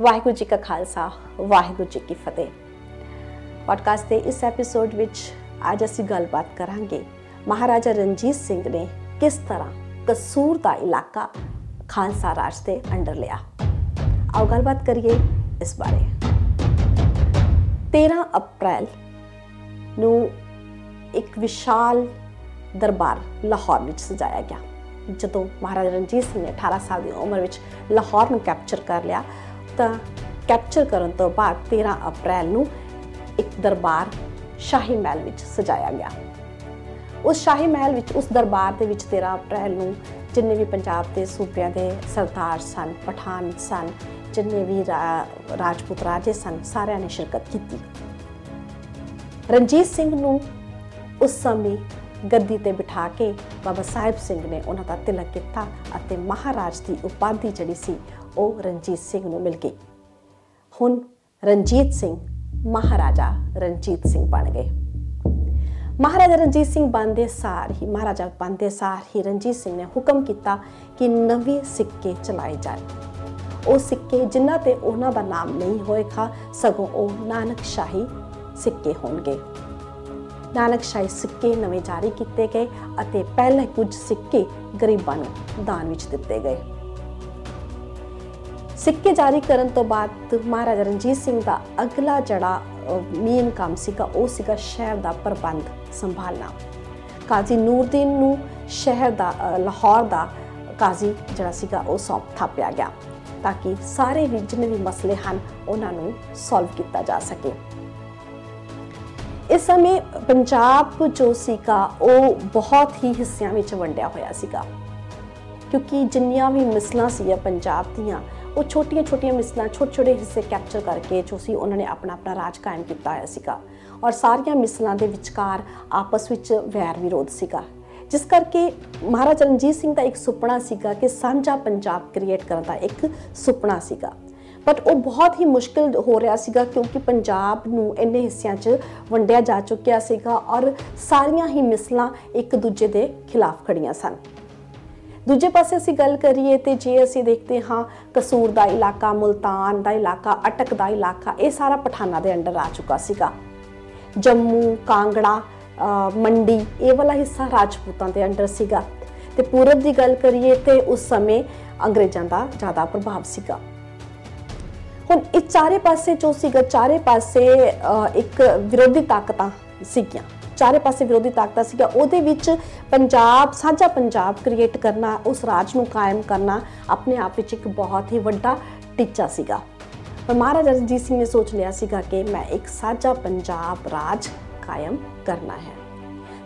ਵਾਹਿਗੁਰੂ ਜੀ ਕਾ ਖਾਲਸਾ, ਵਾਹਿਗੁਰੂ ਜੀ ਕੀ ਫਤਿਹ। ਪੋਡਕਾਸਟ ਦੇ ਇਸ ਐਪੀਸੋਡ ਵਿੱਚ ਅੱਜ ਅਸੀਂ ਗੱਲਬਾਤ ਕਰਾਂਗੇ ਮਹਾਰਾਜਾ ਰਣਜੀਤ ਸਿੰਘ ਨੇ ਕਿਸ ਤਰ੍ਹਾਂ ਕਸੂਰ ਦਾ ਇਲਾਕਾ ਖਾਲਸਾ ਰਾਜ ਦੇ ਅੰਡਰ ਲਿਆ। ਆਓ ਗੱਲਬਾਤ ਕਰੀਏ ਇਸ ਬਾਰੇ। 13 ਅਪ੍ਰੈਲ ਨੂੰ ਇੱਕ ਵਿਸ਼ਾਲ ਦਰਬਾਰ ਲਾਹੌਰ ਵਿੱਚ ਸਜਾਇਆ ਗਿਆ, ਜਦੋਂ ਮਹਾਰਾਜਾ ਰਣਜੀਤ ਸਿੰਘ ਨੇ 18 ਸਾਲ ਦੀ ਉਮਰ ਵਿੱਚ ਲਾਹੌਰ ਨੂੰ ਕੈਪਚਰ ਕਰ ਲਿਆ। ਤਾਂ ਕੈਪਚਰ ਕਰਨ ਤੋਂ ਬਾਅਦ 13 ਅਪ੍ਰੈਲ ਨੂੰ ਇੱਕ ਦਰਬਾਰ ਸ਼ਾਹੀ ਮਹਿਲ ਵਿੱਚ ਸਜਾਇਆ ਗਿਆ। ਉਸ ਸ਼ਾਹੀ ਮਹਿਲ ਵਿੱਚ, ਉਸ ਦਰਬਾਰ ਦੇ ਵਿੱਚ 13 ਅਪ੍ਰੈਲ ਨੂੰ ਜਿੰਨੇ ਵੀ ਪੰਜਾਬ ਦੇ ਸੂਬਿਆਂ ਦੇ ਸਰਦਾਰ ਸਨ, ਪਠਾਨ ਸਨ, ਜਿੰਨੇ ਵੀ ਰਾਜਪੂਤ ਰਾਜੇ ਸਨ, ਸਾਰਿਆਂ ਨੇ ਸ਼ਿਰਕਤ ਕੀਤੀ। ਰਣਜੀਤ ਸਿੰਘ ਨੂੰ ਉਸ ਸਮੇਂ ਗੱਦੀ ਤੇ ਬਿਠਾ ਕੇ ਬਾਬਾ ਸਾਹਿਬ ਸਿੰਘ ਨੇ ਉਹਨਾਂ ਦਾ ਤਿਲਕ ਕੀਤਾ ਅਤੇ ਮਹਾਰਾਜ ਦੀ ਉਪਾਧੀ ਜਿਹੜੀ ਸੀ, ਉਹ ਰਣਜੀਤ ਸਿੰਘ ਨੂੰ ਮਿਲ ਗਈ। ਹੁਣ ਰਣਜੀਤ ਸਿੰਘ ਮਹਾਰਾਜਾ ਰਣਜੀਤ ਸਿੰਘ ਬਣ ਗਏ। ਮਹਾਰਾਜਾ ਰਣਜੀਤ ਸਿੰਘ ਬੰਦੇ ਸਾਰ ਹੀ, ਮਹਾਰਾਜਾ ਬੰਦੇ ਸਾਰ ਹੀ ਰਣਜੀਤ ਸਿੰਘ ਨੇ ਹੁਕਮ ਕੀਤਾ ਕਿ ਨਵੇਂ ਸਿੱਕੇ ਚਲਾਏ ਜਾਣ। ਉਹ ਸਿੱਕੇ ਜਿਨ੍ਹਾਂ ਤੇ ਉਹਨਾਂ ਦਾ ਨਾਮ ਨਹੀਂ ਹੋਏਗਾ, ਸਗੋਂ ਉਹ ਨਾਨਕ ਸ਼ਾਹੀ ਸਿੱਕੇ ਹੋਣਗੇ। ਨਾਨਕ ਸ਼ਾਹੀ ਸਿੱਕੇ ਨਵੇਂ ਜਾਰੀ ਕੀਤੇ ਗਏ ਅਤੇ ਪਹਿਲੇ ਕੁਝ ਸਿੱਕੇ ਗਰੀਬਾਂ ਨੂੰ ਦਾਨ ਵਿੱਚ ਦਿੱਤੇ ਗਏ। ਸਿੱਕੇ ਜਾਰੀ ਕਰਨ ਤੋਂ ਬਾਅਦ ਮਹਾਰਾਜਾ ਰਣਜੀਤ ਸਿੰਘ ਦਾ ਅਗਲਾ ਜੜਾ ਮੇਨ ਕੰਮ ਸੀਗਾ, ਉਹ ਸੀਗਾ ਸ਼ਹਿਰ ਦਾ ਪ੍ਰਬੰਧ ਸੰਭਾਲਣਾ। ਕਾਜ਼ੀ ਨੂਰਦੀਨ ਨੂੰ ਸ਼ਹਿਰ ਦਾ ਲਾਹੌਰ ਦਾ ਕਾਜ਼ੀ ਜਿਹੜਾ ਸੀਗਾ, ਉਹ ਸੌਂਪ ਥਾਪਿਆ ਗਿਆ ਤਾਂ ਕਿ ਸਾਰੇ ਵੀ ਜਿੰਨੇ ਵੀ ਮਸਲੇ ਹਨ, ਉਹਨਾਂ ਨੂੰ ਸੋਲਵ ਕੀਤਾ ਜਾ ਸਕੇ। ਇਸ ਸਮੇਂ ਪੰਜਾਬ ਜੋ ਸੀਗਾ, ਉਹ ਬਹੁਤ ਹੀ ਹਿੱਸਿਆਂ ਵਿੱਚ ਵੰਡਿਆ ਹੋਇਆ ਸੀਗਾ। ਕਿਉਂਕਿ ਜਿੰਨੀਆਂ ਵੀ ਮਿਸਲਾਂ ਸੀਆਂ ਪੰਜਾਬ ਦੀਆਂ, ਉਹ ਛੋਟੀਆਂ-ਛੋਟੀਆਂ ਮਿਸਲਾਂ, ਛੋਟੇ-ਛੋਟੇ ਹਿੱਸੇ ਕੈਪਚਰ ਕਰਕੇ ਜੋ ਸੀ ਉਹਨਾਂ ਨੇ ਆਪਣਾ ਆਪਣਾ ਰਾਜ ਕਾਇਮ ਕੀਤਾ ਹੋਇਆ ਸੀਗਾ। ਔਰ ਸਾਰੀਆਂ ਮਿਸਲਾਂ ਦੇ ਵਿਚਕਾਰ ਆਪਸ ਵਿੱਚ ਵੈਰ ਵਿਰੋਧ ਸੀਗਾ। ਜਿਸ ਕਰਕੇ ਮਹਾਰਾਜਾ ਰਣਜੀਤ ਸਿੰਘ ਦਾ ਇੱਕ ਸੁਪਨਾ ਸੀਗਾ ਕਿ ਸਾਂਝਾ ਪੰਜਾਬ ਕ੍ਰੀਏਟ ਕਰਨ ਦਾ ਇੱਕ ਸੁਪਨਾ ਸੀਗਾ। ਬਟ ਉਹ ਬਹੁਤ ਹੀ ਮੁਸ਼ਕਿਲ ਹੋ ਰਿਹਾ ਸੀਗਾ ਕਿਉਂਕਿ ਪੰਜਾਬ ਨੂੰ ਇੰਨੇ ਹਿੱਸਿਆਂ 'ਚ ਵੰਡਿਆ ਜਾ ਚੁੱਕਿਆ ਸੀਗਾ ਔਰ ਸਾਰੀਆਂ ਹੀ ਮਿਸਲਾਂ ਇੱਕ ਦੂਜੇ ਦੇ ਖਿਲਾਫ ਖੜੀਆਂ ਸਨ। ਦੂਜੇ ਪਾਸੇ ਅਸੀਂ ਗੱਲ ਕਰੀਏ ਤੇ ਜੇ ਅਸੀਂ ਦੇਖਦੇ ਹਾਂ ਕਸੂਰ ਦਾ ਇਲਾਕਾ, ਮੁਲਤਾਨ ਦਾ ਇਲਾਕਾ, ਅਟਕ ਦਾ ਇਲਾਕਾ, ਇਹ ਸਾਰਾ ਪਠਾਨਾ ਦੇ ਅੰਡਰ ਆ ਚੁੱਕਾ ਸੀਗਾ। ਜੰਮੂ, ਕਾਂਗੜਾ ਮੰਡੀ, ਇਹ ਵਾਲਾ ਹਿੱਸਾ ਰਾਜਪੂਤਾਂ ਦੇ ਅੰਡਰ ਸੀਗਾ। ਤੇ ਪੂਰਬ ਦੀ ਗੱਲ ਕਰੀਏ ਤੇ ਉਸ ਸਮੇਂ ਅੰਗਰੇਜ਼ਾਂ ਦਾ ਜ਼ਿਆਦਾ ਪ੍ਰਭਾਵ ਸੀਗਾ। ਹੁਣ ਇਹ ਚਾਰੇ ਪਾਸੇ ਜੋ ਸੀਗਾ, ਚਾਰੇ ਪਾਸੇ ਇੱਕ ਵਿਰੋਧੀ ਤਾਕਤਾਂ ਸੀਗੀਆਂ। ਚਾਰੇ ਪਾਸੇ ਵਿਰੋਧੀ ਤਾਕਤਾਂ ਸੀਗਾ ਉਹਦੇ ਵਿੱਚ ਪੰਜਾਬ, ਸਾਂਝਾ ਪੰਜਾਬ ਕ੍ਰੀਏਟ ਕਰਨਾ, ਉਸ ਰਾਜ ਨੂੰ ਕਾਇਮ ਕਰਨਾ ਆਪਣੇ ਆਪ ਵਿੱਚ ਇੱਕ ਬਹੁਤ ਹੀ ਵੱਡਾ ਟੀਚਾ ਸੀਗਾ। ਪਰ ਮਹਾਰਾਜਾ ਰਣਜੀਤ ਸਿੰਘ ਨੇ ਸੋਚ ਲਿਆ ਸੀਗਾ ਕਿ ਮੈਂ ਇੱਕ ਸਾਂਝਾ ਪੰਜਾਬ ਰਾਜ ਕਾਇਮ ਕਰਨਾ ਹੈ।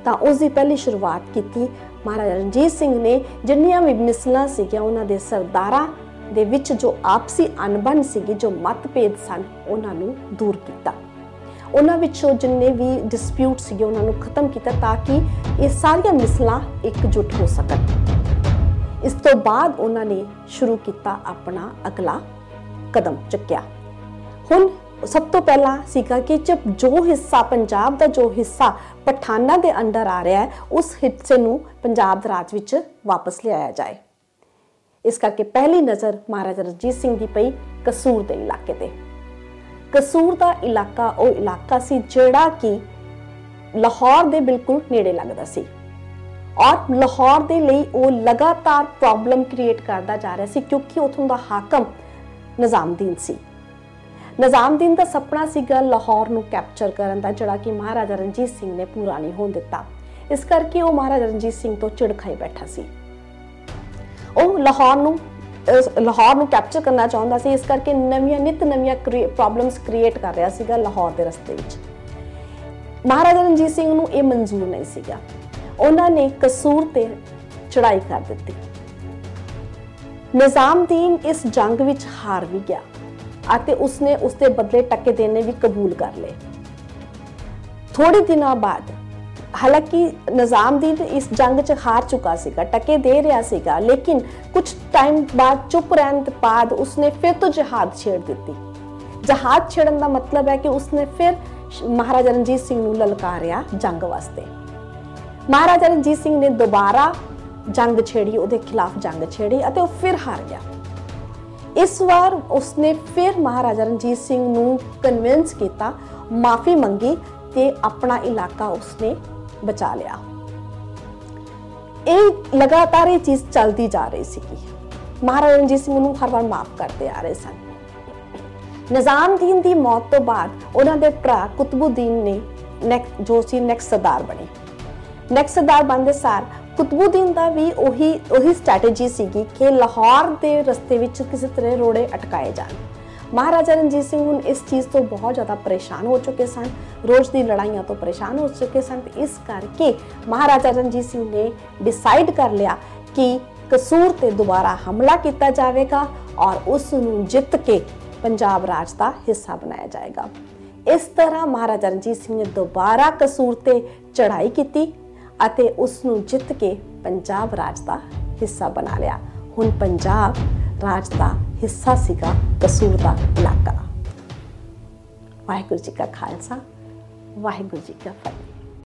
ਤਾਂ ਉਸ ਦੀ ਪਹਿਲੀ ਸ਼ੁਰੂਆਤ ਕੀਤੀ ਮਹਾਰਾਜਾ ਰਣਜੀਤ ਸਿੰਘ ਨੇ। ਜਿੰਨੀਆਂ ਵੀ ਮਿਸਲਾਂ ਸੀਗੀਆਂ, ਉਹਨਾਂ ਦੇ ਸਰਦਾਰਾਂ ਦੇ ਵਿੱਚ ਜੋ ਆਪਸੀ ਅਨਬਨ ਸੀਗੀ, ਜੋ ਮਤਭੇਦ ਸਨ, ਉਹਨਾਂ ਨੂੰ ਦੂਰ ਕੀਤਾ। ਉਹਨਾਂ ਵਿੱਚੋਂ ਜਿੰਨੇ ਵੀ ਡਿਸਪਿਊਟ ਸੀਗੇ, ਉਹਨਾਂ ਨੂੰ ਖਤਮ ਕੀਤਾ ਤਾਂ ਕਿ ਇਹ ਸਾਰੀਆਂ ਮਿਸਲਾਂ ਇਕਜੁੱਟ ਹੋ ਸਕਣ। ਇਸ ਤੋਂ ਬਾਅਦ ਉਹਨਾਂ ਨੇ ਸ਼ੁਰੂ ਕੀਤਾ ਆਪਣਾ ਅਗਲਾ ਕਦਮ ਚੱਕਿਆ। ਹੁਣ ਸਭ ਤੋਂ ਪਹਿਲਾਂ ਸੀਗਾ ਕਿ ਜਬ ਜੋ ਹਿੱਸਾ ਪੰਜਾਬ ਦਾ ਜੋ ਹਿੱਸਾ ਪਠਾਨਾ ਦੇ ਅੰਡਰ ਆ ਰਿਹਾ ਹੈ, ਉਸ ਹਿੱਸੇ ਨੂੰ ਪੰਜਾਬ ਦੇ ਰਾਜ ਵਿੱਚ ਵਾਪਸ ਲਿਆਇਆ ਜਾਏ। ਇਸ ਕਰਕੇ ਪਹਿਲੀ ਨਜ਼ਰ ਮਹਾਰਾਜਾ ਰਣਜੀਤ ਸਿੰਘ ਦੀ ਪਈ ਕਸੂਰ ਦੇ ਇਲਾਕੇ ਤੇ। ਕਸੂਰ ਦਾ ਇਲਾਕਾ ਉਹ ਇਲਾਕਾ ਸੀ ਜਿਹੜਾ ਕਿ ਲਾਹੌਰ ਦੇ ਬਿਲਕੁਲ ਨੇੜੇ ਲੱਗਦਾ ਸੀ। ਔਰ ਲਾਹੌਰ ਦੇ ਲਈ ਉਹ ਲਗਾਤਾਰ ਪ੍ਰੋਬਲਮ ਕ੍ਰੀਏਟ ਕਰਦਾ ਜਾ ਰਿਹਾ ਸੀ ਕਿਉਂਕਿ ਉਥੋਂ ਦਾ ਹਾਕਮ ਨਿਜ਼ਾਮਦੀਨ ਸੀ। ਨਿਜ਼ਾਮਦੀਨ ਦਾ ਸੁਪਨਾ ਸੀਗਾ ਲਾਹੌਰ ਨੂੰ ਕੈਪਚਰ ਕਰਨ ਦਾ ਜਿਹੜਾ ਕਿ ਮਹਾਰਾਜਾ ਰਣਜੀਤ ਸਿੰਘ ਨੇ ਪੂਰਾ ਨਹੀਂ ਹੋਣ ਦਿੱਤਾ। ਇਸ ਕਰਕੇ ਉਹ ਮਹਾਰਾਜਾ ਰਣਜੀਤ ਸਿੰਘ ਤੋਂ ਚਿੜ ਖਾਈ ਬੈਠਾ ਸੀ। ਉਹ ਲਾਹੌਰ ਨੂੰ ਲਾਹੌਰ ਨੂੰ ਕੈਪਚਰ ਕਰਨਾ ਚਾਹੁੰਦਾ ਸੀ, ਇਸ ਕਰਕੇ ਨਵੀਆਂ, ਨਿਤ ਨਵੀਆਂ ਪ੍ਰੋਬਲਮਸ ਕ੍ਰੀਏਟ ਕਰ ਰਿਹਾ ਸੀਗਾ ਲਾਹੌਰ ਦੇ ਰਸਤੇ ਵਿੱਚ। ਮਹਾਰਾਜਾ ਰਣਜੀਤ ਸਿੰਘ ਨੂੰ ਇਹ ਮਨਜ਼ੂਰ ਨਹੀਂ ਸੀਗਾ। ਉਹਨਾਂ ਨੇ ਕਸੂਰ ਤੇ ਚੜਾਈ ਕਰ ਦਿੱਤੀ। ਨਿਜ਼ਾਮਦੀਨ ਇਸ ਜੰਗ ਵਿੱਚ ਹਾਰ ਵੀ ਗਿਆ ਅਤੇ ਉਸਨੇ ਉਸਦੇ ਬਦਲੇ ਟੱਕੇ ਦੇਣੇ ਵੀ ਕਬੂਲ ਕਰ ਲਏ। ਥੋੜੇ ਦਿਨਾਂ ਬਾਅਦ ਹਾਲਾਂਕਿ ਨਿਜ਼ਾਮਦੀਨ ਇਸ ਜੰਗ 'ਚ ਹਾਰ ਚੁੱਕਾ ਸੀਗਾ, ਟਕੇ ਦੇ ਰਿਹਾ ਸੀਗਾ, ਲੇਕਿਨ ਕੁਝ ਟਾਈਮ ਬਾਅਦ ਚੁੱਪ ਰਹਿਣ ਦੇ ਬਾਅਦ ਉਸਨੇ ਫਿਰ ਤੋਂ ਜਹਾਦ ਛੇੜ ਦਿੱਤੀ। ਜਹਾਦ ਛੇੜਨ ਦਾ ਮਤਲਬ ਹੈ ਕਿ ਉਸਨੇ ਫਿਰ ਮਹਾਰਾਜਾ ਰਣਜੀਤ ਸਿੰਘ ਨੂੰ ਲਲਕਾਰਿਆ ਜੰਗ ਵਾਸਤੇ। ਮਹਾਰਾਜਾ ਰਣਜੀਤ ਸਿੰਘ ਨੇ ਦੁਬਾਰਾ ਜੰਗ ਛੇੜੀ, ਉਹਦੇ ਖਿਲਾਫ ਜੰਗ ਛੇੜੀ ਅਤੇ ਉਹ ਫਿਰ ਹਾਰ ਗਿਆ। ਇਸ ਵਾਰ ਉਸਨੇ ਫਿਰ ਮਹਾਰਾਜਾ ਰਣਜੀਤ ਸਿੰਘ ਨੂੰ ਕਨਵਿੰਸ ਕੀਤਾ, ਮਾਫੀ ਮੰਗੀ ਤੇ ਆਪਣਾ ਇਲਾਕਾ ਉਸਨੇ ਬਚਾ ਲਿਆ। ਇਹ ਲਗਾਤਾਰ ਇਹ ਚੀਜ਼ ਚੱਲਦੀ ਜਾ ਰਹੀ ਸੀ ਮਹਾਰਾਜਾ ਰਣਜੀਤ ਸਿੰਘ ਨੂੰ ਹਰ ਵਾਰ ਮਾਫ ਕਰਦੇ ਆ ਰਹੇ ਸਨ। ਨਿਜ਼ਾਮਦੀਨ ਦੀ ਮੌਤ ਤੋਂ ਬਾਅਦ ਉਹਨਾਂ ਦੇ ਭਰਾ ਕੁਤਬੁਦੀਨ ਨੇ ਨੈਕ- ਜੋ ਸੀ ਨੈਕਸਟ ਸਰਦਾਰ ਬਣੇ। ਨੈਕਸਟ ਸਰਦਾਰ ਬਣਦੇ ਸਾਰ ਕੁਤਬੁਦੀਨ ਦਾ ਵੀ ਉਹੀ ਉਹੀ ਸਟ੍ਰੈਟੇਜੀ ਸੀਗੀ ਕਿ ਲਾਹੌਰ ਦੇ ਰਸਤੇ ਵਿੱਚ ਕਿਸੇ ਤਰ੍ਹਾਂ ਰੋੜੇ ਅਟਕਾਏ ਜਾਣ। ਮਹਾਰਾਜਾ ਰਣਜੀਤ ਸਿੰਘ ਹੁਣ ਇਸ ਚੀਜ਼ ਤੋਂ ਬਹੁਤ ਜ਼ਿਆਦਾ ਪਰੇਸ਼ਾਨ ਹੋ ਚੁੱਕੇ ਸਨ, ਰੋਜ਼ ਦੀ ਲੜਾਈਆਂ ਤੋਂ ਪਰੇਸ਼ਾਨ ਹੋ ਚੁੱਕੇ ਸਨ, ਤੇ ਇਸ ਕਰਕੇ ਮਹਾਰਾਜਾ ਰਣਜੀਤ ਸਿੰਘ ਨੇ ਡਿਸਾਈਡ ਕਰ ਲਿਆ ਕਿ ਕਸੂਰ ਤੇ ਦੁਬਾਰਾ ਹਮਲਾ ਕੀਤਾ ਜਾਵੇਗਾ ਔਰ ਉਸ ਨੂੰ ਜਿੱਤ ਕੇ ਪੰਜਾਬ ਰਾਜ ਦਾ ਹਿੱਸਾ ਬਣਾਇਆ ਜਾਏਗਾ। ਇਸ ਤਰ੍ਹਾਂ ਮਹਾਰਾਜਾ ਰਣਜੀਤ ਸਿੰਘ ਨੇ ਦੁਬਾਰਾ ਕਸੂਰ ਤੇ ਚੜ੍ਹਾਈ ਕੀਤੀ ਅਤੇ ਉਸ ਨੂੰ ਜਿੱਤ ਕੇ ਪੰਜਾਬ ਰਾਜ ਦਾ ਹਿੱਸਾ ਬਣਾ ਲਿਆ। ਹੁਣ ਪੰਜਾਬ ਰਾਜ ਦਾ ਹਿੱਸਾ ਸੀਗਾ ਕਸੂਰ ਦਾ ਇਲਾਕਾ। ਵਾਹਿਗੁਰੂ ਜੀ ਕਾ ਖਾਲਸਾ ਵਾਹਿਗੁਰੂ ਜੀ ਕੀ ਫਤਿਹ।